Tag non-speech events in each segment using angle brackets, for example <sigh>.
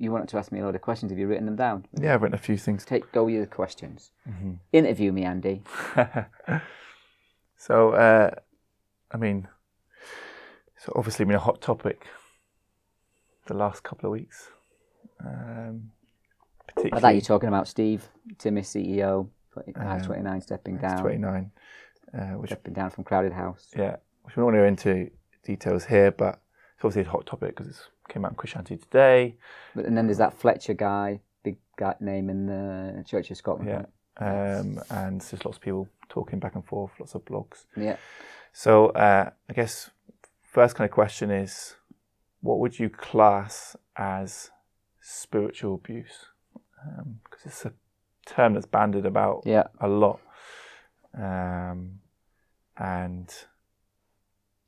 you wanted to ask me a load of questions. Have you written them down? Yeah, I've written a few things. Take go with your questions. Mm-hmm. Interview me, Andy. <laughs> so, uh, I mean, so obviously been a hot topic the last couple of weeks. Um, I thought you were talking about Steve, Timmis CEO, Um, 29 stepping down, 29, uh, which stepping down from Crowded House. yeah, which we don't want to go into details here, but it's obviously a hot topic because it came out in Christianity Today. But and then there's that Fletcher guy, big guy name in the Church of Scotland. Yeah. right? Um, and there's lots of people talking back and forth, lots of blogs. Yeah. So uh, I guess first kind of question is, what would you class as spiritual abuse? Because it's a term that's banded about Yeah. a lot. Um, and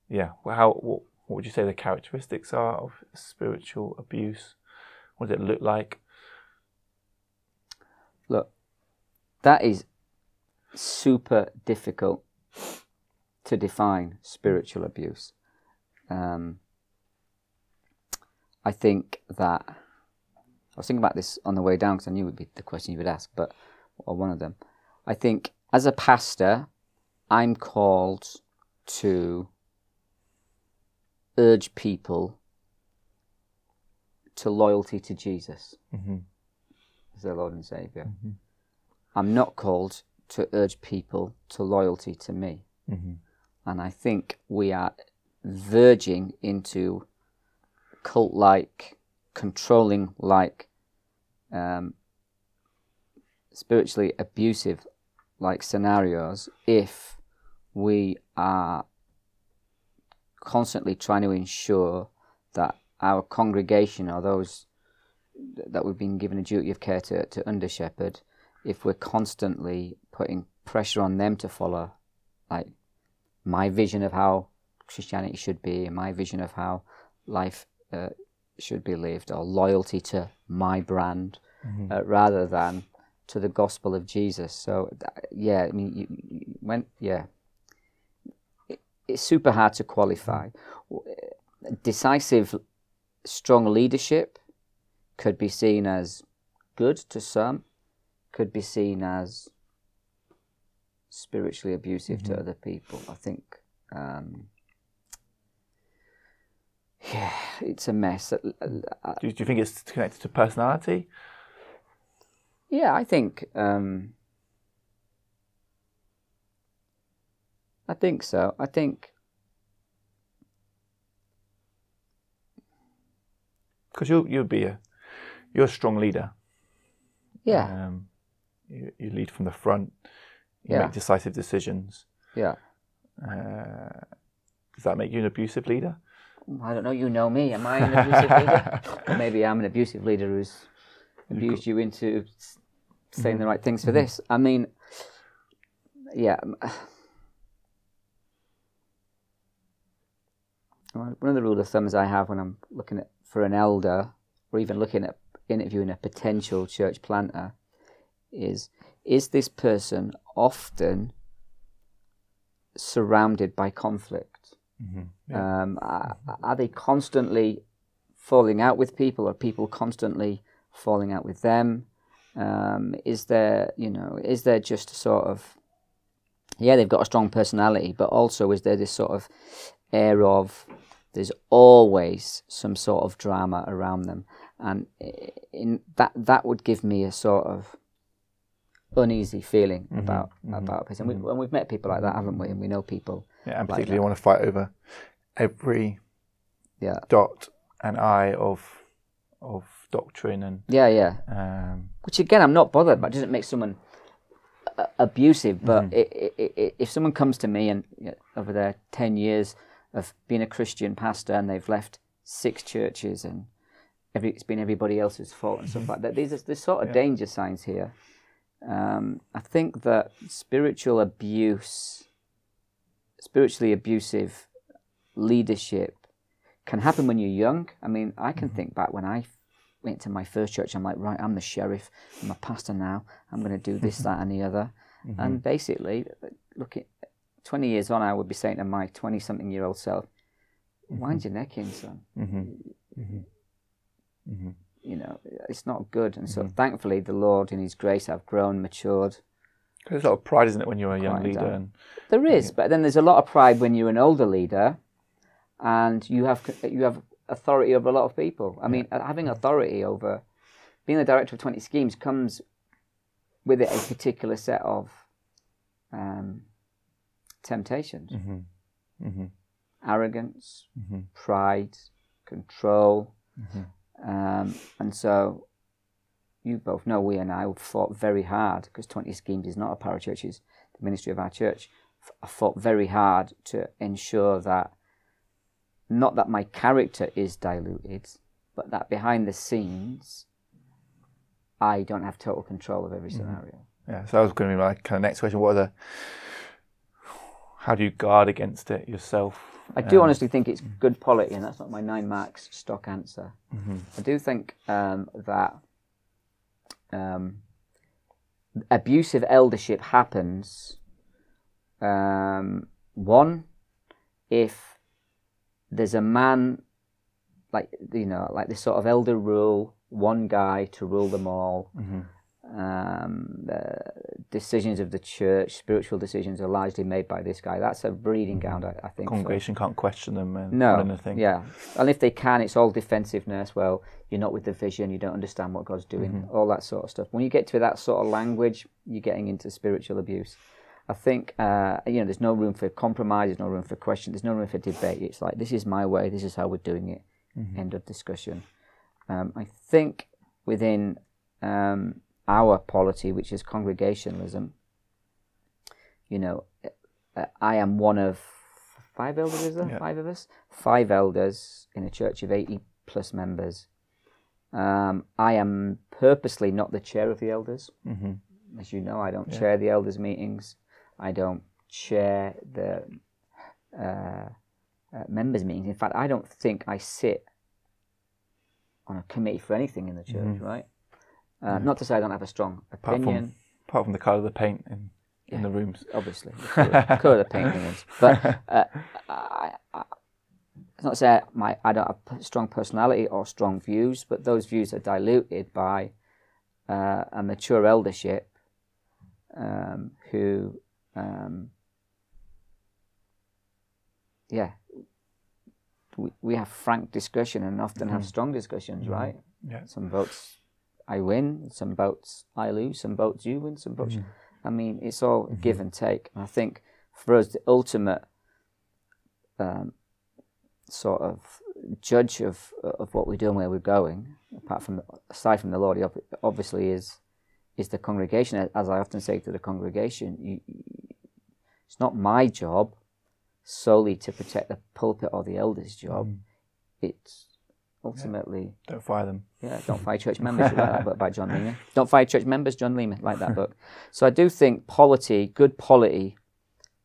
yeah, well, how what, what would you say the characteristics are of spiritual abuse? What does it look like? Look, that is super difficult to define spiritual abuse. Um, I think that I was thinking about this on the way down because I knew it would be the question you would ask, but or one of them. I think as a pastor, I'm called to urge people to loyalty to Jesus Mm-hmm. as their Lord and Savior. Mhm. I'm not called to urge people to loyalty to me. Mm-hmm. And I think we are verging into cult like, controlling like, um, spiritually abusive like scenarios if we are constantly trying to ensure that our congregation or those that we've been given a duty of care to, to under shepherd, if we're constantly putting pressure on them to follow like my vision of how Christianity should be, my vision of how life uh, should be lived, or loyalty to my brand, Mm-hmm. uh, rather than to the gospel of Jesus. So, yeah, I mean, you, you, when yeah, it's super hard to qualify. Decisive, strong leadership could be seen as good to some, could be seen as spiritually abusive to other people. I think. Um, yeah, it's a mess. Uh, Do, you- do you think it's connected to personality? Yeah, I think. Um, I think so. I think. Because you you'd be a you're a strong leader. Yeah, Um, you, you lead from the front. You Yeah. make decisive decisions. yeah. Uh, does that make you an abusive leader? I don't know. You know me. Am I an abusive leader? <laughs> Or maybe I'm an abusive leader who's abused you into saying the right things for this. I mean, yeah. One of the rule of thumbs I have when I'm looking at for an elder, or even looking at interviewing a potential church planter, is is this person often surrounded by conflict? Mm-hmm. Um, are, are they constantly falling out with people? Are people constantly falling out with them? Um, is there, you know, is there just a sort of, yeah, they've got a strong personality, but also is there this sort of air of there's always some sort of drama around them, and in that that would give me a sort of uneasy feeling about about a person. We, and we've met people like that, haven't we? And we know people. Yeah, and like particularly you want to fight over every Yeah, dot and I of of doctrine and yeah, yeah. um, which again I'm not bothered by. It doesn't make someone abusive, but Mm-hmm. i i i if someone comes to me and you know, over their ten years of being a Christian pastor and they've left six churches and every, it's been everybody else's fault and stuff like that, these are there's sort of Mm-hmm. Yeah. danger signs here. Um, I think that spiritual abuse, spiritually abusive leadership can happen when you're young. I mean, I Mm-hmm. can think back when I went to my first church. I'm like, right, I'm the sheriff. I'm a pastor now. I'm going to do this, <laughs> that, and the other. Mm-hmm. And basically, look at 20 years on, I would be saying to my 20 something year old self, Mm-hmm. wind your neck in, son. mhm, mhm, mhm. you know, it's not good. And so, thankfully, the Lord, in His grace, have grown, matured. There's a lot of pride, isn't it, when you're a young leader? And There is, but then there's a lot of pride when you're an older leader, and you have you have authority over a lot of people. I mean, having authority over being the director of twenty schemes comes with it a particular set of um, temptations, hmm arrogance, hmm pride, control, Mhm. um, and so you both know we and I fought very hard because Twenty Schemes is not a parachurch; it's the ministry of our church. I fought very hard to ensure that not that my character is diluted, but that behind the scenes, I don't have total control of every scenario. Yeah, so that was going to be my kind of next question. What are the, how do you guard against it yourself? I do Um, honestly think it's good polity, and that's not my nine marks stock answer. I do think um, that um, abusive eldership happens. Um, one, if there's a man, like you know, like this sort of elder rule, one guy to rule them all. Um, the decisions of the church, spiritual decisions, are largely made by this guy. That's a breeding ground, I, I think. for- Congregation can't question them and no, on anything. yeah, and if they can, it's all defensiveness. Well, you're not with the vision, you don't understand what God's doing, Mm-hmm. all that sort of stuff. When you get to that sort of language, you're getting into spiritual abuse. I think uh, you know there's no room for compromise, there's no room for question, there's no room for debate. It's like this is my way, this is how we're doing it. Mm-hmm. End of discussion. Um, I think within um, our polity, which is congregationalism, you know, uh, I am one of five elders, is there? Yeah. Five of us? Five elders in a church of 80 plus members. Um, I am purposely not the chair of the elders. hmm As you know, I don't chair the elders' meetings. I don't chair the uh, uh, members' meetings. In fact, I don't think I sit on a committee for anything in the church, right? Uh, Not to say I don't have a strong Apart opinion. from apart from the colour of the paint in, in the rooms. obviously. <laughs> The colour, colour of the painting is. But uh, I, I, it's not to say my, I don't have a strong personality or strong views, but those views are diluted by uh, a mature eldership um, who, um, yeah, we, we have frank discussion and often have strong discussions, right? Yeah. Some votes I win, some votes I lose, some votes you win, some votes. Hmm. I mean, it's all mm-hmm. give and take. And I think for us, the ultimate um, sort of judge of of what we're doing, where we're going, apart from aside from the Lord, obviously is is the congregation. As I often say to the congregation, you, it's not my job solely to protect the pulpit or the elders' job. Hmm. It's ultimately Don't fire them. yeah, Don't Fire Church Members, like that book by John <laughs> Leeman. Don't Fire Church Members, John Leeman, like that book. So I do think polity, good polity,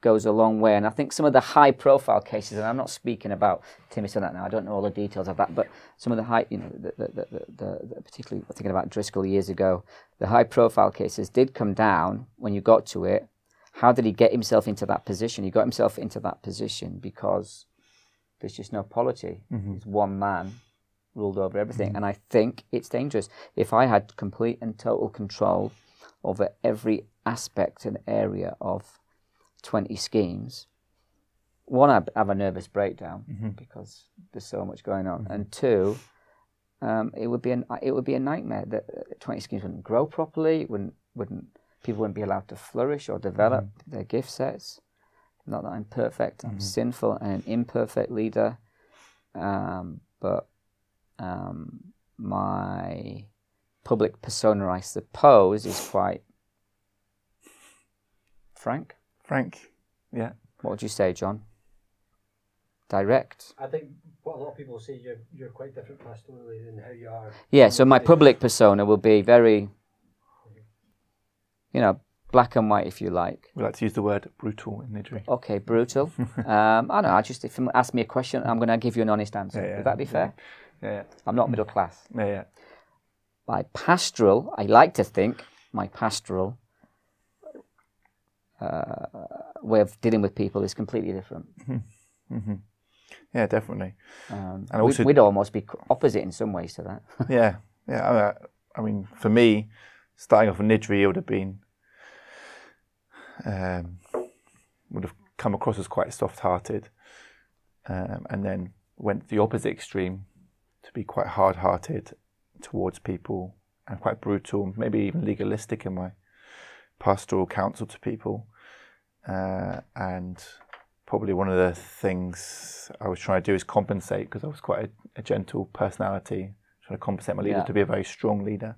goes a long way. And I think some of the high profile cases, and I'm not speaking about Timmis on that now, I don't know all the details of that, but some of the high, you know, the, the, the, the, the, particularly thinking about Driscoll years ago, the high profile cases did come down when you got to it. How did he get himself into that position? He got himself into that position because there's just no polity. Mm-hmm. There's one man ruled over everything. And I think it's dangerous. If I had complete and total control over every aspect and area of 20 schemes, one, I'd have a nervous breakdown because there's so much going on. And two, um, it would be an it would be a nightmare that uh, 20 schemes wouldn't grow properly, wouldn't wouldn't people wouldn't be allowed to flourish or develop their gift sets. Not that I'm perfect, I'm sinful and an imperfect leader, um, but um, my public persona, I suppose, is quite frank. Frank. Yeah. What would you say, John? Direct. I think what a lot of people say you're you're quite different pastorally than how you are. Yeah, so my public persona will be very, you know, black and white, if you like. We like to use the word brutal in imagery. Okay, brutal. <laughs> um, I don't know. I just if you ask me a question, I'm going to give you an honest answer. Yeah, yeah, Would that be fair? Yeah, yeah. I'm not middle class. Yeah, yeah. My pastoral, I like to think my pastoral uh, way of dealing with people is completely different. Yeah, definitely. Um, And also- we'd, we'd almost be opposite in some ways to that. <laughs> Yeah, Yeah, I mean, for me, starting off in it would have been, um, would have come across as quite soft-hearted, um, and then went the opposite extreme to be quite hard-hearted towards people and quite brutal, maybe even legalistic in my pastoral counsel to people. Uh, and probably one of the things I was trying to do is compensate because I was quite a, a, gentle personality, trying to compensate my leader Yeah. to be a very strong leader.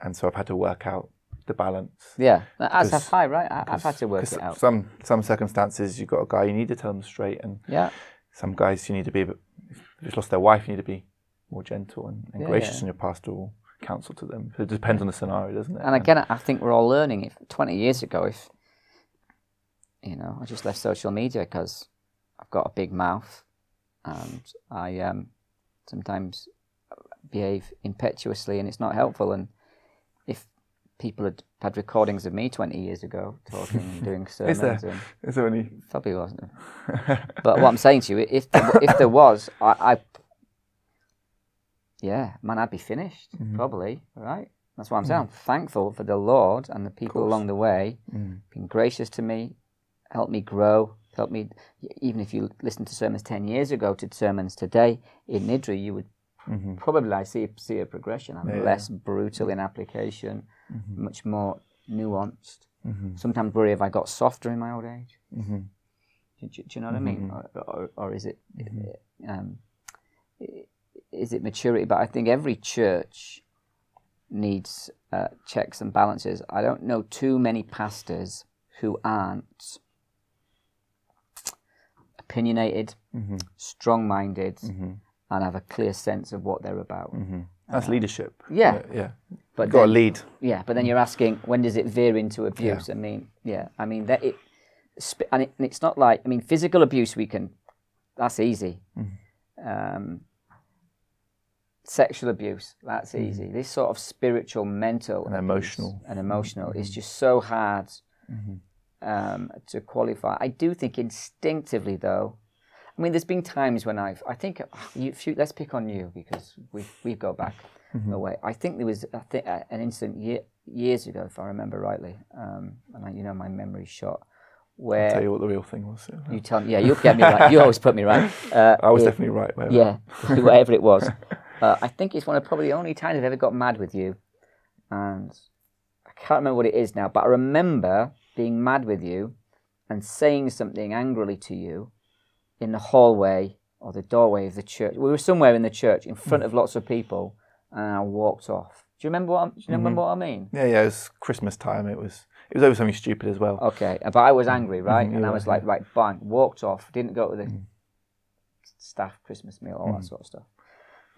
And so I've had to work out the balance. Yeah, as have I, right? I, I've had to work it out. Some some circumstances you've got a guy you need to tell them straight, and Yeah, some guys you need to be. a bit- If they've just lost their wife, you need to be more gentle and, and Yeah, gracious yeah. in your pastoral counsel to them. It depends on the scenario, doesn't it? and again, I think we're all learning. If twenty years ago, if you know, I just left social media because I've got a big mouth, and I um, sometimes behave impetuously, and it's not helpful. And if people had had recordings of me twenty years ago talking and doing <laughs> sermons, there? and Is there any? probably wasn't. <laughs> But what I'm saying to you, if there, if there was, I, I, yeah, man, I'd be finished Mm-hmm. probably. Right? That's what I'm saying. I'm thankful for the Lord and the people along the way, Mm. being gracious to me, helped me grow, helped me. Even if you listen to sermons ten years ago to sermons today in Niddrie, you would Mhm. probably like, see see a progression. I'm Yeah. less brutal in application, Mm-hmm. much more nuanced. Mhm. Sometimes worry if I got softer in my old age. Mhm. Do, do- do you know what I mean? Mm-hmm. Or, or, or is it um, i- is it maturity? But I think every church needs uh, checks and balances. I don't know too many pastors who aren't opinionated, Mhm. strong-minded, Mhm. and have a clear sense of what they're about. Mhm. That's leadership. Uh, yeah. yeah. But You've got to then- lead. Yeah, but then you're asking when does it veer into abuse? I mean, yeah, I mean that it, and, it, and it's not like I mean physical abuse we can, that's easy. Um, sexual abuse that's easy. This sort of spiritual, mental, And emotional. and emotional is just so hard um, to qualify. I do think instinctively though. I mean, there's been times when I've, I think, you, you, let's pick on you because we we go back a way. I think there was I think, uh, an incident year, years ago, if I remember rightly, um, and I, you know my memory's shot, where I'll Tell you what the real thing was. you tell me, yeah, you'll get me right. You always put me right. Uh, <laughs> I was it- definitely right. whatever. yeah, whatever it was. <laughs> Uh, I think it's one of probably the only times I've ever got mad with you, and I can't remember what it is now, but I remember being mad with you and saying something angrily to you in the hallway or the doorway of the church. We were somewhere in the church in front of lots of people, and I walked off. Do you remember what? I'm, do you remember what I mean? Yeah, yeah. It was Christmas time. It was. It was over something stupid as well. Okay, but I was angry, right? Mhm, and I was like, right, bang, walked off, didn't go to the Mm. staff Christmas meal, all Mm-hmm. that sort of stuff.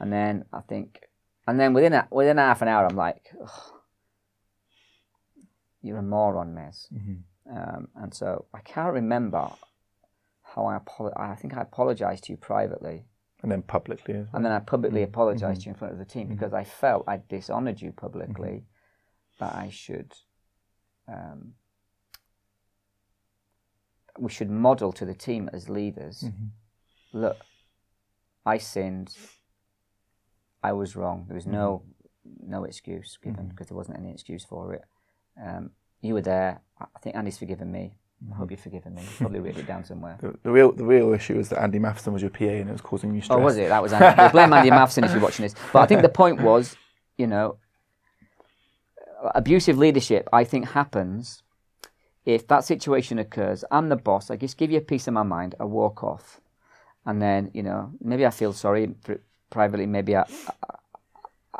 And then I think, and then within a, within half an hour, I'm like, "Ugh, you're a moron, Mez. Mm-hmm. Um, and so I can't remember how I apolo- I think I apologized to you privately, And then publicly as well. and then I publicly Mm-hmm. apologized to you in front of the team because I felt I dishonored you publicly, Mm-hmm. that I should. Um, we should model to the team as leaders. Mm-hmm. Look, I sinned. I was wrong. There was no mm-hmm. no excuse given mm-hmm. because there wasn't any excuse for it. Um, you were there. I I think Andy's forgiven me. I hope mm-hmm. you've forgiven me. Probably written it down somewhere. <laughs> The, the real the real issue was that Andy Matheson was your PA and it was causing you stress. Oh, was it? That was Andy. We'll blame Andy Matheson if you're watching this. But I think the point was, you know, uh, abusive leadership, I think, happens if that situation occurs. I'm the boss. I just give you a piece of my mind. I walk off. And then, you know, maybe I feel sorry for it privately. Maybe I, I,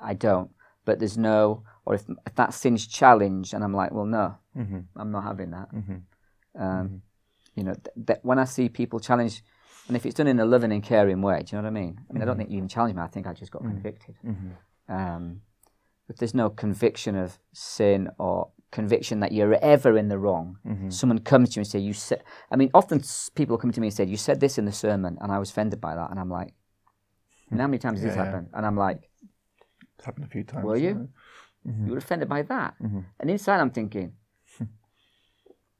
I don't. But there's no, or if, if that sin's challenged and I'm like, well, no, Mm-hmm. I'm not having that. Mhm. Um, You know, th- th- when I see people challenge, and if it's done in a loving and caring way, do you know what I mean? I mean, I don't think you even challenge me. I think I just got convicted. Um, if there's no conviction of sin or conviction that you're ever in the wrong, someone comes to you and say, "You said." I mean, often people come to me and say, "You said this in the sermon," and I was offended by that, and I'm like, "And how many times has this happened?" And I'm like, It's happened a few times. Were you? it? You were offended by that. Mm-hmm. And inside I'm thinking, <laughs>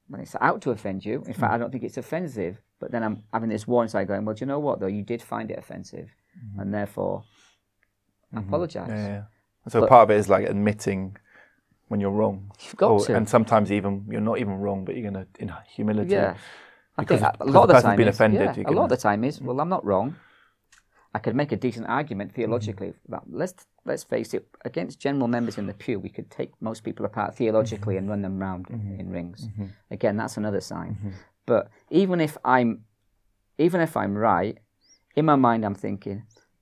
well, it's out to offend you. In fact, I don't think it's offensive. But then I'm having this war inside going, well, do you know what, though? You did find it offensive. Mm-hmm. And therefore, I apologize. Yeah, yeah. So But- part of it is like admitting when you're wrong. You've got Or- to. And sometimes even you're not even wrong, but you're gonna in humility. Yeah. I Because- think a lot of the time been is, offended, yeah, a lot of the time is well I'm not wrong. I could make a decent argument theologically. Mm-hmm. But let's let's face it, against general members in the pew, we could take most people apart theologically Mm-hmm. and run them round in rings. Again, that's another sign. But even if I'm even if I'm right, in my mind I'm thinking,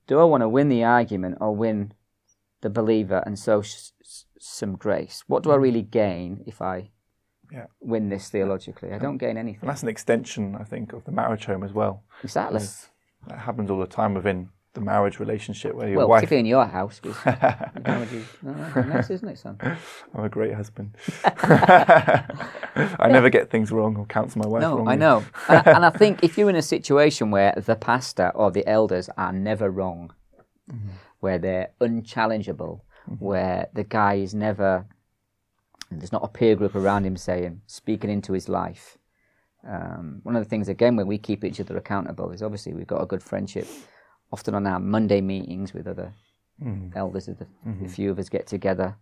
do I want to win the argument or win the believer and so sh- some grace? What do I really gain if I Mm-hmm. Yeah. win this theologically? I don't gain And anything. that's an extension, I think, of the marriage home as well. Exactly. It's- That happens all the time within the marriage relationship where your Well, wife. particularly in your house, because no, no, mess, isn't it, son? <laughs> I'm a great husband. <laughs> <laughs> I never get things wrong or counsel my wife No, wrong. I know, and, and I think if you're in a situation where the pastor or the elders are never wrong, Mm-hmm. where they're unchallengeable, where the guy is never, there's not a peer group around him saying, speaking into his life. Um, one of the things again where we keep each other accountable is obviously we've got a good friendship. Often on our Monday meetings with other Mm-hmm. elders, the, a few of us get together.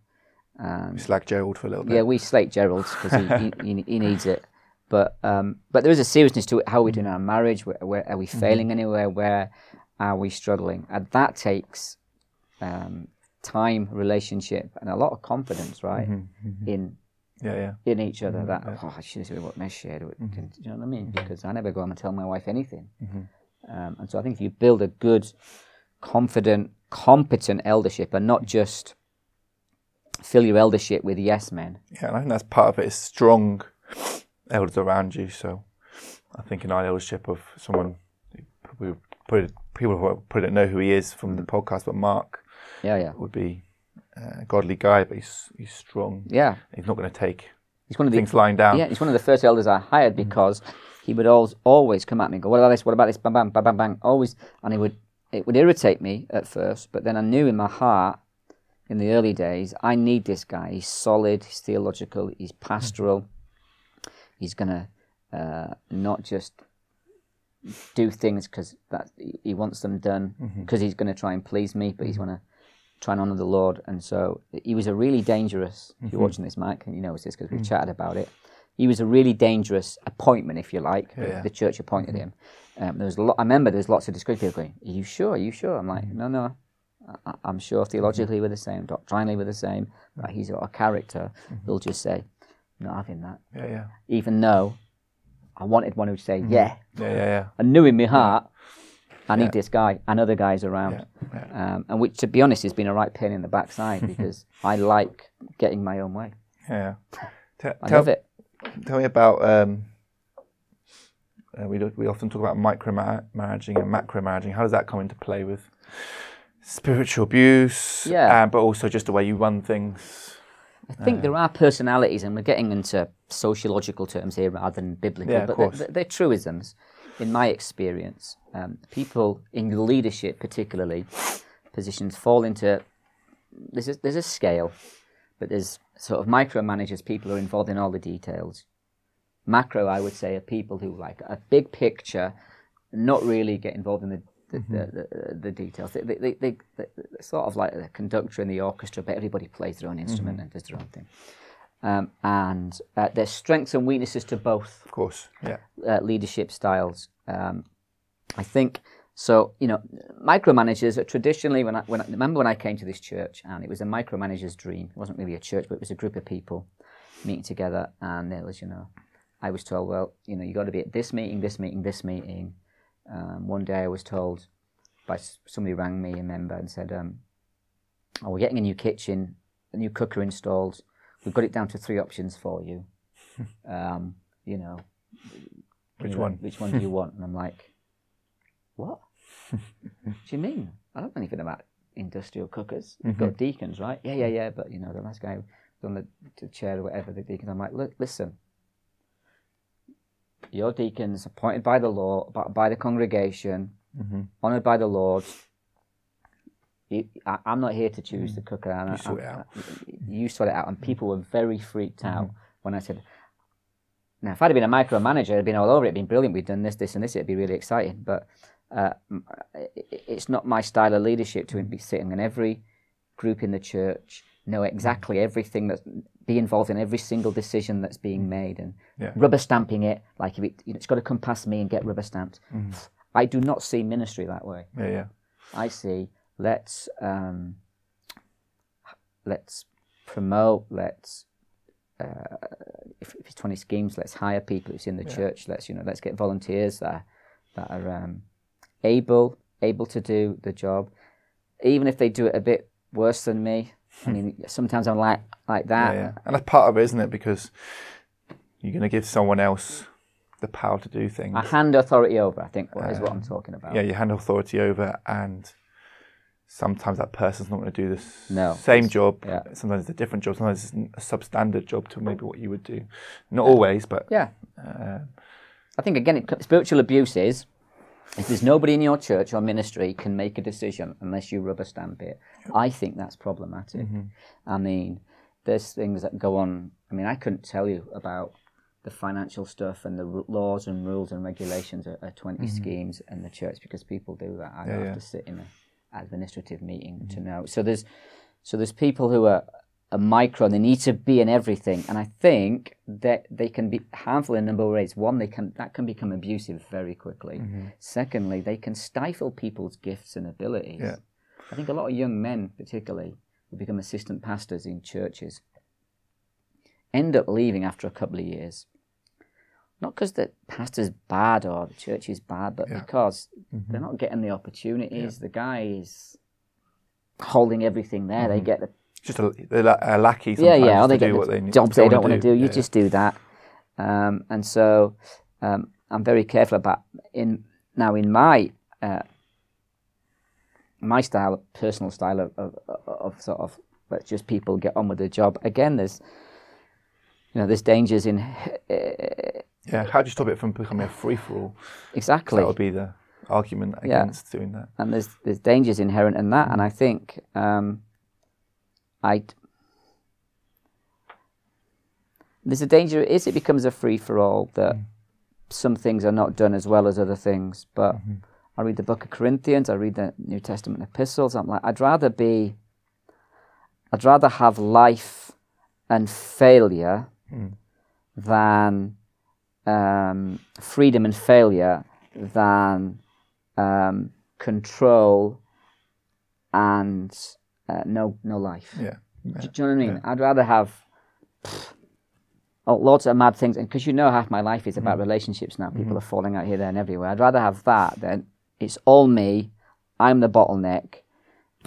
It's like Gerald for a little bit. yeah, we slate Gerald because he, he, he, needs it. <laughs> But um, but there is a seriousness to it. How are we doing our marriage? Where, where are we failing anywhere? Where are we struggling? And that takes um, time, relationship, and a lot of confidence, right? In yeah, yeah. in each other. Mm-hmm. That oh, I should have what mesh shared. Do you know what I mean? Mm-hmm. Because I never go home and tell my wife anything. Mm-hmm. Um, and so I think if you build a good, confident, competent eldership, and not just fill your eldership with yes men. Yeah, and I think that's part of it is strong elders around you. So I think in our eldership of someone, we put it, people who probably don't know who he is from the podcast, but Mark Yeah, yeah, would be a godly guy, but he's, he's strong. yeah. He's not going to take He's one of the things lying down. yeah. He's one of the first elders I hired mm. because he would always always come at me and go, "What about this? What about this? Bang, bang, bang, bang, bang." Always, and he would. It would irritate me at first, but then I knew in my heart, in the early days, I need this guy. He's solid. He's theological. He's mm. pastoral. He's gonna uh, not just do things because that he wants them done mm-hmm. because he's going to try and please me, but he's mm-hmm. going to try and honor the Lord. And so he was a really dangerous. If you're mm-hmm. watching this, Mike, and you know it's this because we've chatted about it. He was a really dangerous appointment, if you like. Yeah. The church appointed mm-hmm. him. Um, there was a lot. I remember there's lots of discussion. People going, "Are you sure? Are you sure?" I'm like, mm-hmm. "No, no. I, I'm sure theologically we're the same, doctrinally we're the same. But he's got a character. We'll just say, not having that. Yeah, yeah. Even though I wanted one who'd say, yeah, Yeah, yeah, yeah. I knew in my heart, I need Yeah. this guy and other guys around. Yeah, Um, and which, to be honest, has been a right pain in the backside <laughs> because I like getting my own way. Yeah. Te- I tell, love it. tell me about. Um, uh, we do, we often talk about micromanaging and macromanaging. How does that come into play with spiritual abuse? Yeah. um, but also just the way you run things. I think there are personalities, and we're getting into sociological terms here rather than biblical, Yeah, but they're, they're truisms. In my experience, um, people in leadership, particularly, positions fall into there's a, there's a scale, but there's sort of micromanagers, people who are involved in all the details. Macro, I would say, are people who like a big picture, not really get involved in the the, the, the, the details. They, they, they, they, they're sort of like the conductor in the orchestra, but everybody plays their own instrument and does their own thing. Um, and uh, there's strengths and weaknesses to both Of course. Yeah. uh, leadership styles. Um, I think so. You know, micromanagers are traditionally when I, when I remember when I came to this church, and it was a micromanager's dream. It wasn't really a church, but it was a group of people meeting together, and there was, you know, I was told, well, you know, you got to be at this meeting, this meeting, this meeting. Um, one day I was told by somebody rang me, a member, and said, um, "Oh, we're getting a new kitchen, a new cooker installed. We've got it down to three options for you. <laughs> um, you know, Which you know, one? Which one do you <laughs> want?" And I'm like, "What? <laughs> what do you mean? I don't know anything about industrial cookers. We've got deacons, right? Yeah, yeah, yeah. But you know, the last guy on the, the chair or whatever, the deacons. I'm like, look, listen. Your deacons appointed by the law, by, by the congregation, Mm-hmm. honoured by the Lord. You, I, I'm not here to choose mm. the cooker. and You I- sort it I- out. You sort it out. And mm. people were very freaked mm-hmm. out when I said, now, if I'd have been a micromanager, I'd been all over it, it'd been brilliant. We've done this, this, and this. It'd be really exciting. But uh, i- i- it's not my style of leadership to mm. be sitting in every group in the church, know exactly everything that be involved in every single decision that's being made and Yeah. rubber stamping it like if it, you know, it's got to come past me and get rubber stamped. I do not see ministry that way. Yeah, yeah. I see let's um, let's promote let's uh, if, if it's 20 schemes let's hire people who's in the church let's you know let's get volunteers that are, that are um, able able to do the job even if they do it a bit worse than me I mean <laughs> sometimes I'm like like that yeah. And that's part of it, isn't it? Because you're going to give someone else the power to do things. I hand authority over I think is what I'm talking about yeah, you hand authority over, and sometimes that person's not going to do the No, same job. yeah. Sometimes it's a different job. Sometimes it's a substandard job to maybe what you would do. Not always, but yeah uh, I think again, it, spiritual abuse is if there's nobody in your church or ministry can make a decision unless you rubber stamp it. I think that's problematic. I mean, there's things that go on. I mean, I couldn't tell you about the financial stuff and the r- laws and rules and regulations at, at 20 schemes in the church because people do that. I yeah. have to sit in an administrative meeting to mm-hmm. know. So there's so there's people who are a micro and they need to be in everything. And I think that they can be harmful in a number of ways. One, they can that can become abusive very quickly. Mm-hmm. Secondly, they can stifle people's gifts and abilities. Yeah. I think a lot of young men, particularly, who become assistant pastors in churches, end up leaving after a couple of years. Not because the pastor's bad or the church is bad, but Yeah. because they're not getting the opportunities. The guy is holding everything there. They get the just a, a lackey yeah, sometimes yeah. Or to they do get what the they jobs they don't want to do. You Yeah, just do that, um, and so um, I'm very careful about in now in my uh, my style, personal style of, of, of sort of let's just people get on with the job. Again, there's you know there's dangers in yeah. Yeah. How do you stop it from becoming a free for all? exactly That would be the argument Yeah. against doing that. and there's there's dangers inherent in that, and I think um, I there's a danger is it becomes a free for all that mm. some things are not done as well as other things. But mm-hmm. I read the Book of Corinthians, I read the New Testament epistles. I'm like, I'd rather be, I'd rather have life and failure mm. than um, freedom and failure than um, control and uh, no no life. Yeah. Do, do you know what I mean? I'd rather have oh, lots of mad things, and because you know half my life is about relationships now. People are falling out here, there, and everywhere. I'd rather have that than it's all me. I'm the bottleneck.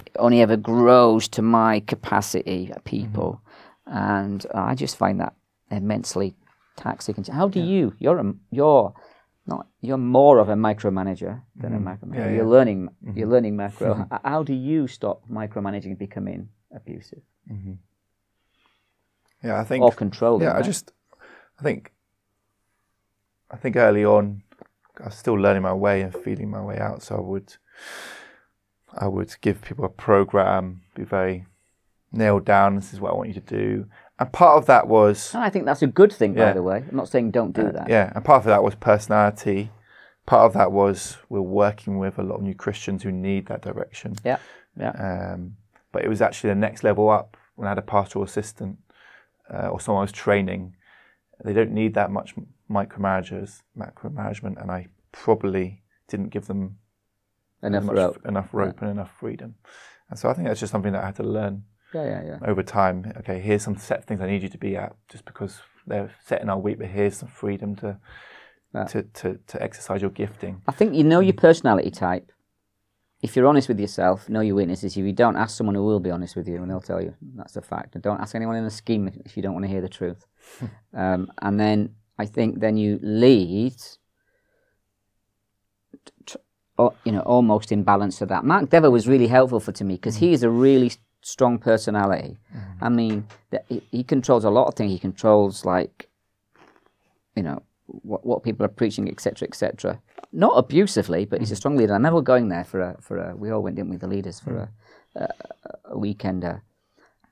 It only ever grows to my capacity, people, and uh, I just find that immensely taxing. And how do you? You're a, you're not you're more of a micromanager than a mm-hmm. micromanager. Yeah, You're yeah. learning you're mm-hmm. learning macro. Mm-hmm. H- How do you stop micromanaging becoming abusive Yeah, I think. or controlling? yeah, I right? just, I think, I think early on, I was still learning my way and feeling my way out. So I would, I would give people a program, be very nailed down. This is what I want you to do, and part of that was And I think that's a good thing, by Yeah. the way. I'm not saying don't do that. Yeah, and part of that was personality. Part of that was we're working with a lot of new Christians who need that direction. Yeah, yeah. Um, but it was actually the next level up when I had a pastoral assistant uh, or someone I was training. They don't need that much micromanagers, macromanagement, and I probably didn't give them Enough rope. enough rope and enough freedom. And so I think that's just something that I had to learn Yeah, yeah, yeah. over time. Okay, here's some set things I need you to be at, just because they're set in our week. But here's some freedom to Yeah. to, to to exercise your gifting. I think you know your personality type. If you're honest with yourself, know your weaknesses. If you don't, ask someone who will be honest with you, and they'll tell you that's a fact. And don't ask anyone in a scheme if you don't want to hear the truth. <laughs> um, and then I think then you lead, you know, almost in balance to that. Mark Dever was really helpful for to me because he is a really strong personality. Mm-hmm. I mean, that he, he controls a lot of things. He controls like, you know, what, what people are preaching, etc., etc. Not abusively, but he's a mm-hmm. strong leader. I remember going there for a for a. We all went in with the leaders for mm. a, a, a weekender,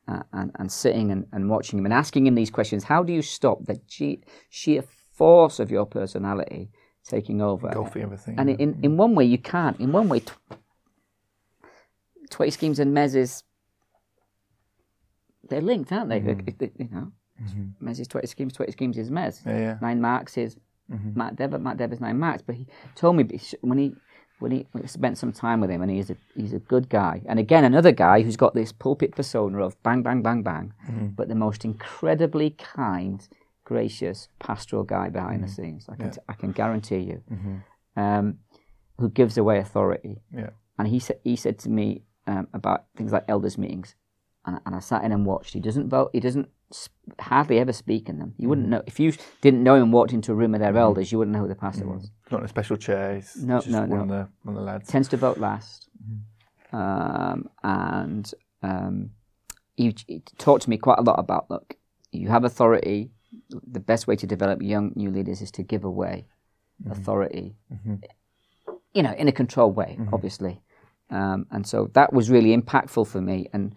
uh, and and sitting and, and watching him and asking him these questions. How do you stop the ge- sheer force of your personality taking over. Golfing everything. And in, in one way, you can't. In one way, tw- 20 schemes and Mez's, they're linked, aren't they? Mm-hmm. You know, Mez is 20 schemes, 20 schemes is Mez. yeah, yeah. Nine marks is Matt Dever. Matt Dever's nine marks. But he told me when he when he when I spent some time with him, and he's a he's a good guy. And again, another guy who's got this pulpit persona of bang, bang, bang, bang, but the most incredibly kind, gracious, pastoral guy behind the scenes. I can t- I can guarantee you, um, who gives away authority. Yeah. And he said he said to me um, about things like elders meetings, and, and I sat in and watched. He doesn't vote. He doesn't sp- hardly ever speak in them. You Mm. wouldn't know if you didn't know him walked into a room with their elders. You wouldn't know who the pastor was. Not in a special chair. He's No, just no, one. Of the, one of the lads. Tends to vote last, Mm-hmm. um, and um, he, he talked to me quite a lot about look. You have authority. The best way to develop young new leaders is to give away Mm-hmm. authority. You know, in a controlled way, obviously. Um, and so that was really impactful for me and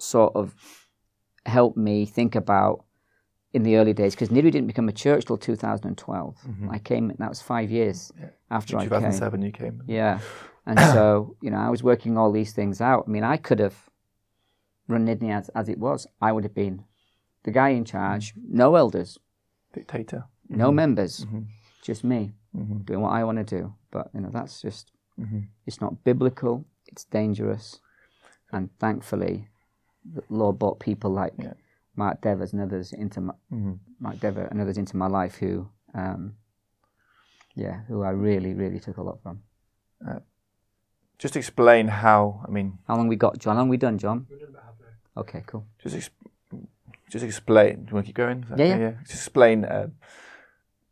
sort of helped me think about in the early days because Niddrie didn't become a church till 2012. Mm-hmm. I came, that was five years after I came. 2007 you came. Yeah. And so, you know, I was working all these things out. I mean, I could have run Niddrie as, as it was. I would have been the guy in charge, mm-hmm. no elders, Dictator. no mm-hmm. members, Mm-hmm. just me doing what I want to do. But, you know, that's just, it's not biblical, it's dangerous. And thankfully, Lord brought people like Yeah. Mark Devers and others into my, Mhm. Mark Dever and others into my life who, um, yeah, who I really, really took a lot from. Just explain how. I mean, How long we got, John? How long we done, John? We're doing about half an hour. Okay, cool. just ex- just explain. Do you want to keep going? Is that Yeah, yeah. Just explain uh,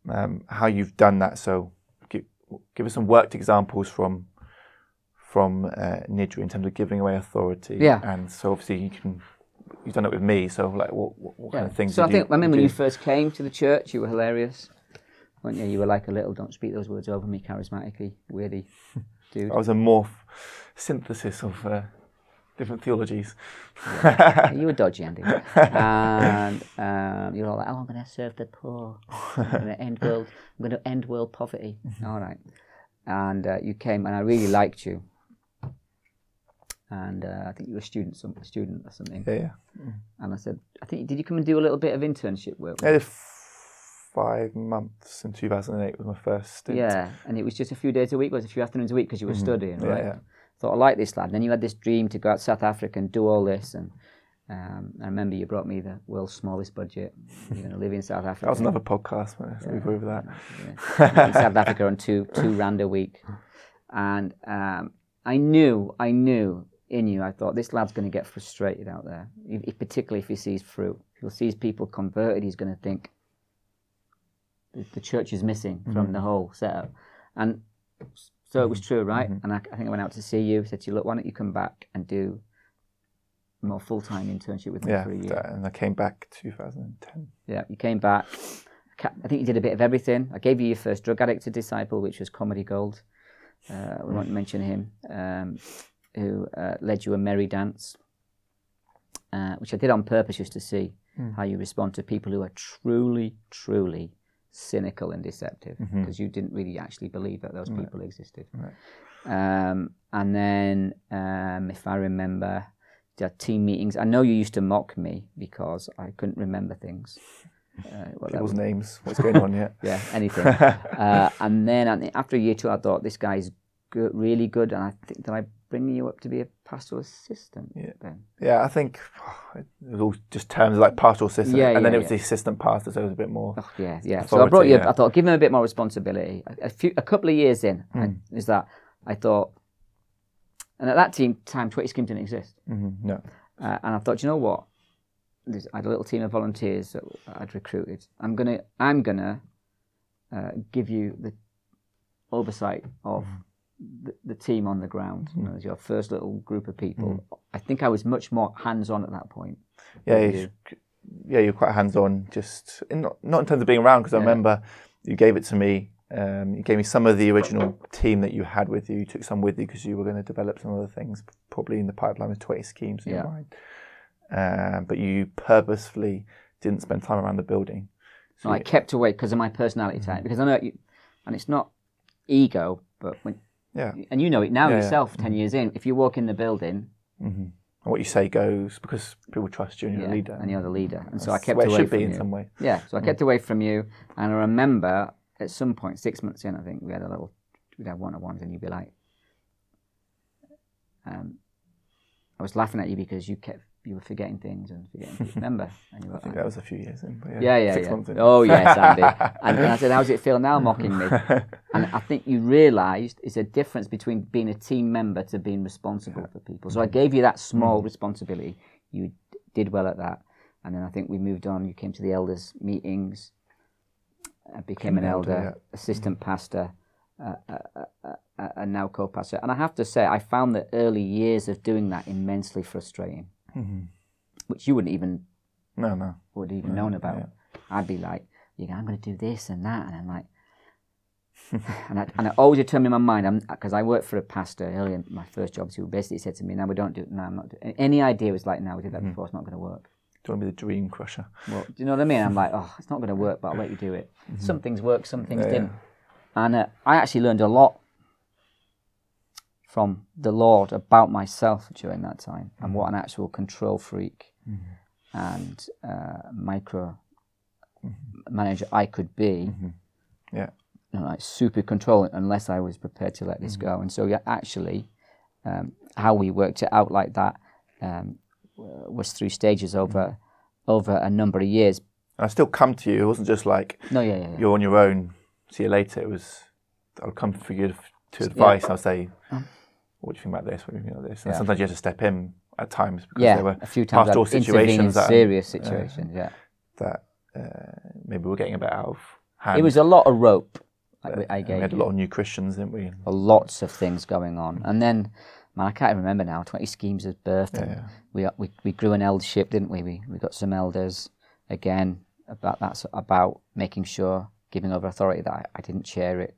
um, how you've done that. So, give, give us some worked examples from from uh, Niddrie in terms of giving away authority. Yeah. And so, obviously, you can. You've done it with me. So, like, what what, what kind of things? So I think you, I mean when you first came to the church, you were hilarious, weren't you? You were like a little "don't speak those words over me" charismatically, weirdy <laughs> dude. I was a morph synthesis of uh, different theologies. you were <laughs> dodgy, Andy. and um, you were all like, "Oh, I'm going to serve the poor. I'm going to end world. I'm going to end world poverty." <laughs> All right. And uh, you came, and I really liked you. And uh, I think you were a student, some student or something. yeah, yeah. And I said, "I think did you come and do a little bit of internship work?" I did five months in 2008 was my first stint. Yeah, and it was just a few days a week, was a few afternoons a week because you were studying, Mm-hmm. Yeah, right? yeah. Thought I like this lad. And then you had this dream to go out to South Africa and do all this, and um, I remember you brought me the world's smallest budget. You're going to live in South Africa. That was another podcast. but We've go over that. Yeah. in South Africa on two two rand a week, and um, I knew, I knew in you. I thought this lad's going to get frustrated out there, if, if- particularly if he sees fruit. If he sees people converted, he's going to think the, the church is missing from the whole setup, and so it was true, right? And I, I think I went out to see you. Said to you, look, why don't you come back and do a more full time internship with me Yeah, for a year? and I came back 2010. Yeah, you came back. I think you did a bit of everything. I gave you your first drug addict to disciple, which was Comedy Gold. Uh, we won't mention him, um, who uh, led you a merry dance, uh, which I did on purpose just to see how you respond to people who are truly, truly cynical and deceptive, because you didn't really actually believe that those people existed. Um, and then, um, if I remember, the team meetings. I know you used to mock me because I couldn't remember things. <laughs> Uh, well, that People's was- names. <laughs> What's going on yet? yeah, anything. <laughs> uh, and then after a year two, I thought this guy's good, really good, and I think that I bring you up to be a pastoral assistant. Yeah. Then Yeah, I think it was all just terms like pastoral assistant, Yeah, and then it was yeah. the assistant pastor, so it was a bit more. oh, yeah, yeah. So I brought you. yeah. I thought give him a bit more responsibility. A, few, a couple of years in, I, Hmm. is that I thought, and at that team time, Twenty Scheme didn't exist. Mhm, no, Uh, and I thought, you know what? There's, I had a little team of volunteers that I'd recruited. I'm gonna, I'm gonna uh, give you the oversight of the, the team on the ground. You know, as your first little group of people. I think I was much more hands-on at that point. yeah, you, yeah, you're quite hands-on. Just in, not not in terms of being around, because I remember you gave it to me. Um, you gave me some of the original team that you had with you. You took some with you because you were going to develop some other things, probably in the pipeline with 20 schemes in your mind. Um, but you purposefully didn't spend time around the building. No, I kept away because of my personality type. Because I know, you, and it's not ego, but when, Yeah. and you know it now Yeah, yeah. yourself, 10 years in, if you walk in the building, hmm And what you say goes because people trust you and you're yeah, a leader. and you're the leader. And so I That's kept the away should from be you. in some way. Yeah, so I kept away from you. And I remember at some point, six months in, I think, we had a little, we'd have one on ones, and you'd be like, um, I was laughing at you because you kept, you were forgetting things and forgetting things. <laughs> Remember? And you were I think that was a few years in. But yeah, yeah, yeah, six yeah. months in. Oh, yes, Andy. <laughs> and, and I said, How's it feel now mocking me? <laughs> And I think you realised it's a difference between being a team member to being responsible for people. So I gave you that small responsibility. You did well at that. And then I think we moved on. You came to the elders' meetings, uh, became an elder, elder, yeah. assistant pastor, uh, uh, uh, uh, and now co pastor. And I have to say, I found the early years of doing that immensely frustrating, Mhm. which you wouldn't even No, no. would even known about. yeah. I'd be like, you know, I'm going to do this and that, and I'm like, <laughs> and I and I always determined in my mind, because I worked for a pastor earlier in my first job, who basically said to me, "No, we don't do. No, I'm not. doing Any idea was like, no, we did that before. It's not going to work. Do you want to be the dream crusher? Well, do you know what I mean? I'm like, oh, it's not going to work, but I'll let you do it. <laughs> Some things work, some things Yeah, yeah. didn't, and uh, I actually learned a lot from the Lord about myself during that time and mm-hmm. what an actual control freak mm-hmm. and uh, micro mm-hmm. manager I could be. Yeah. You know, like super controlling unless I was prepared to let this go. And so, yeah, actually, um, how we worked it out like that um, was through stages over over a number of years. I still come to you. It wasn't just like No, yeah, yeah, yeah. you're on your own. See you later. It was I'll come for you to advice. I'll say, um, "What do you think about this? What do you think about this?" And Yeah. sometimes you have to step in at times because yeah, there were a few times pastoral in situations that, serious situations. yeah, that uh, maybe we're getting a bit out of hand. it was a lot of rope. I, I gave we had a lot of new Christians, didn't we? lots of things going on. And then, man, I can't even remember now. Twenty schemes of birth. Yeah. We, we we grew an eldership, didn't we? We we got some elders again. About that's about making sure giving over authority that I, I didn't chair it.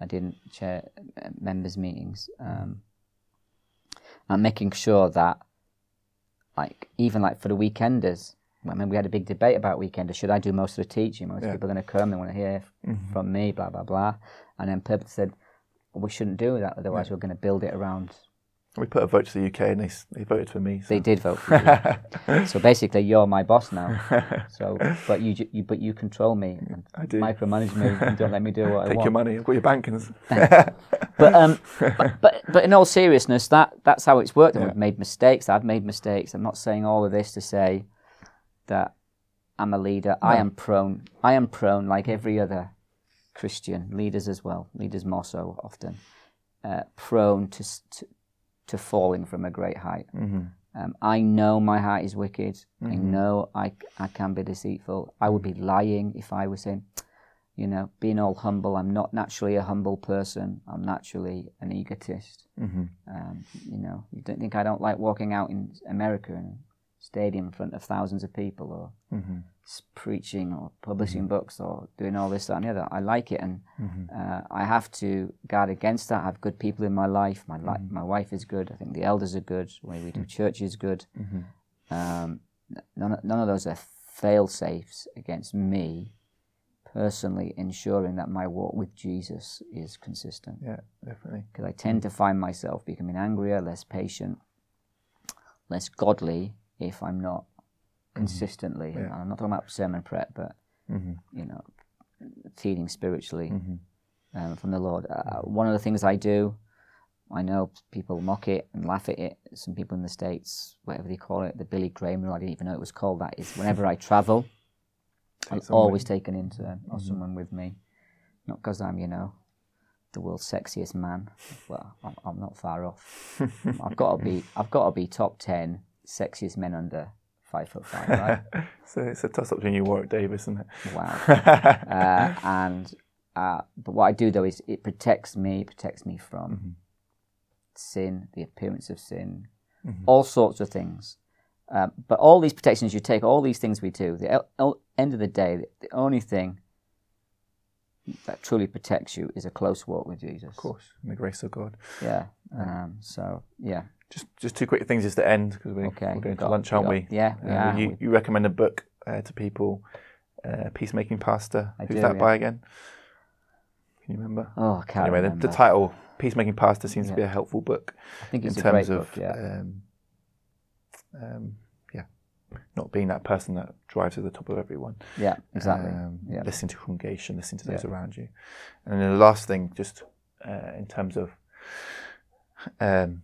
I didn't chair uh, members meetings. Um, and making sure that, like even like for the weekenders. I mean, we had a big debate about weekenders. Should I do most of the teaching? Most Yeah. people are going to come. They want to hear mm-hmm. from me. Blah blah blah. And then Purpose said, well, we shouldn't do that. Otherwise, we're going to build it around. We put a vote to the UK, and they they voted for me. So. They did vote for you. <laughs> so basically, you're my boss now. <laughs> So, but you, you but you control me and I do. micromanage me and don't let me do what I want. <laughs> Take your money. I've got your bankings. But um, but, but but in all seriousness, that that's how it's worked. Yeah. we've made mistakes. I've made mistakes. I'm not saying all of this to say that I'm a leader. I am prone. I am prone, like every other Christian leaders as well. Leaders more so often, uh, prone to, to to falling from a great height. Um, I know my heart is wicked. I know I, I can be deceitful. I would be lying if I was saying, you know, being all humble. I'm not naturally a humble person. I'm naturally an egotist. Um, you know, you don't think I don't like walking out in America in a stadium in front of thousands of people or mm-hmm. s- preaching or publishing mm-hmm. books or doing all this, that, and the other. I like it, and mm-hmm. uh, I have to guard against that. I have good people in my life. My li- my wife is good. I think the elders are good. The way we do <laughs> church is good. Um, none, of- none of those are fail safes against me personally ensuring that my walk with Jesus is consistent yeah, definitely. because I tend to find myself becoming angrier, less patient, less godly if I'm not consistently. And I'm not talking about sermon prep, but you know, feeding spiritually um, from the Lord. Uh, uh, one of the things I do, I know people mock it and laugh at it. Some people in the states, whatever they call it, the Billy Graham rule. I didn't even know it was called that. Is whenever I travel, <laughs> I'm always take an intern or someone with me, not because I'm, you know, the world's sexiest man. Well, I'm, I'm not far off. <laughs> I've got to be. I've got to be top ten sexiest men under five foot five, <laughs> right? So it's a toss up between you, Warwick Davis, isn't it? wow. <laughs> Uh, and uh, but what I do though is it protects me. Protects me from sin, the appearance of sin, all sorts of things. Um, but all these protections you take, all these things we do, the el- el- end of the day, the, the only thing that truly protects you is a close walk with Jesus. Of course, in the grace of God. Yeah. Um, so yeah. Just just two quick things just to end because we, Okay. we're going we to lunch, aren't got- we? Yeah. Uh, are. you, you recommend a book uh, to people uh, Peacemaking Pastor. I Who's do, that yeah. by again? Can you remember? Oh, I can't anyway, the, remember. the title Peacemaking Pastor seems to be a helpful book I think in it's a great terms of book. Yeah. um, um, yeah, not being that person that drives to the top of everyone. yeah. Exactly. Um, yeah. Listening to congregation, listening to those Yeah. around you. And then the last thing, just uh, in terms of um,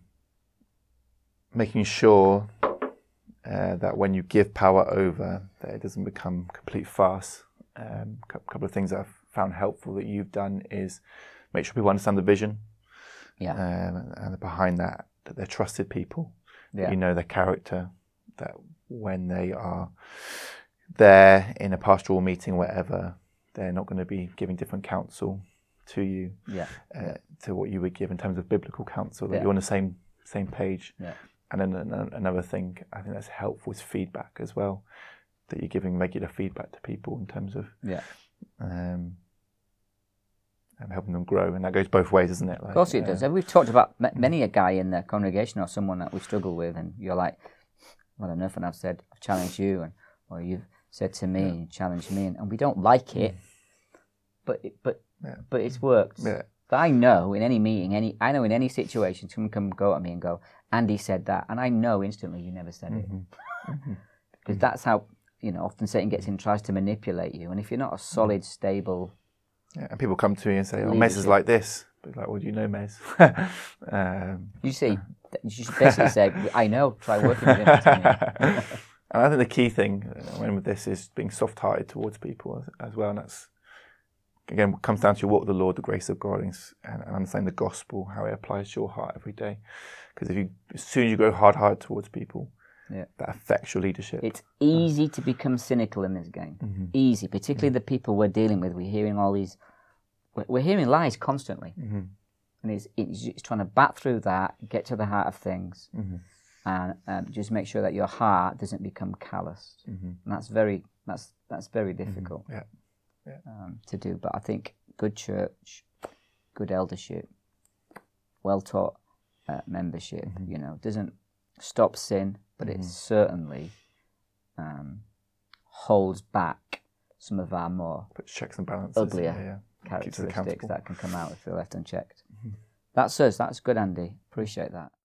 making sure uh, that when you give power over, that it doesn't become complete farce. Um, a couple of things that I've found helpful that you've done is make sure people understand the vision Yeah. um, and behind that, that they're trusted people yeah. you know their character, that when they are there in a pastoral meeting, whatever, they're not going to be giving different counsel to you, yeah. uh, to what you would give in terms of biblical counsel, that Yeah. you're on the same same page. Yeah. And then another thing I think that's helpful is feedback as well, that you're giving regular feedback to people in terms of Yeah. um, and helping them grow, and that goes both ways, doesn't it? Like, Of course it does. uh, And We've talked about ma- many a guy in the congregation or someone that we struggle with, and you're like, well, enough, and I've said, I've challenged you, and or you've said to me, you challenged me, and, and we don't like it, but it, but Yeah. but it's worked. yeah, But I know in any meeting, any I know in any situation, someone can go at me and go, Andy said that, and I know instantly you never said it, because that's how you know often Satan gets in, and tries to manipulate you, and if you're not a solid, stable, Yeah, and people come to me and say, "Oh, Mez is like this." But like, well, do you know Mez? <laughs> um, you see, you should basically say, I know, try working with him. and tell me." and I think the key thing uh, when with this is being soft-hearted towards people as, as well, and that's again comes down to your walk with the Lord, the grace of God, and, and the gospel, how it applies to your heart every day. Because if you, as soon as you go hard-hearted towards people, Yeah. that affects your leadership. It's easy to become cynical in this game. Mhm. Easy, particularly the people we're dealing with. We're hearing all these, we're- we're hearing lies constantly, Mhm. and it's, it's it's trying to bat through that, get to the heart of things, Mhm. and um, just make sure that your heart doesn't become calloused. Mhm. And that's very that's that's very difficult Yeah. Um, to do. But I think good church, good eldership, well taught uh, membership, Mm-hmm. you know, doesn't stop sin, but it certainly um, holds back some of our more Puts checks and balances. Uglier Yeah, yeah. Characteristics that can come out if they're left unchecked. <laughs> That's us. That's good, Andy. Appreciate that.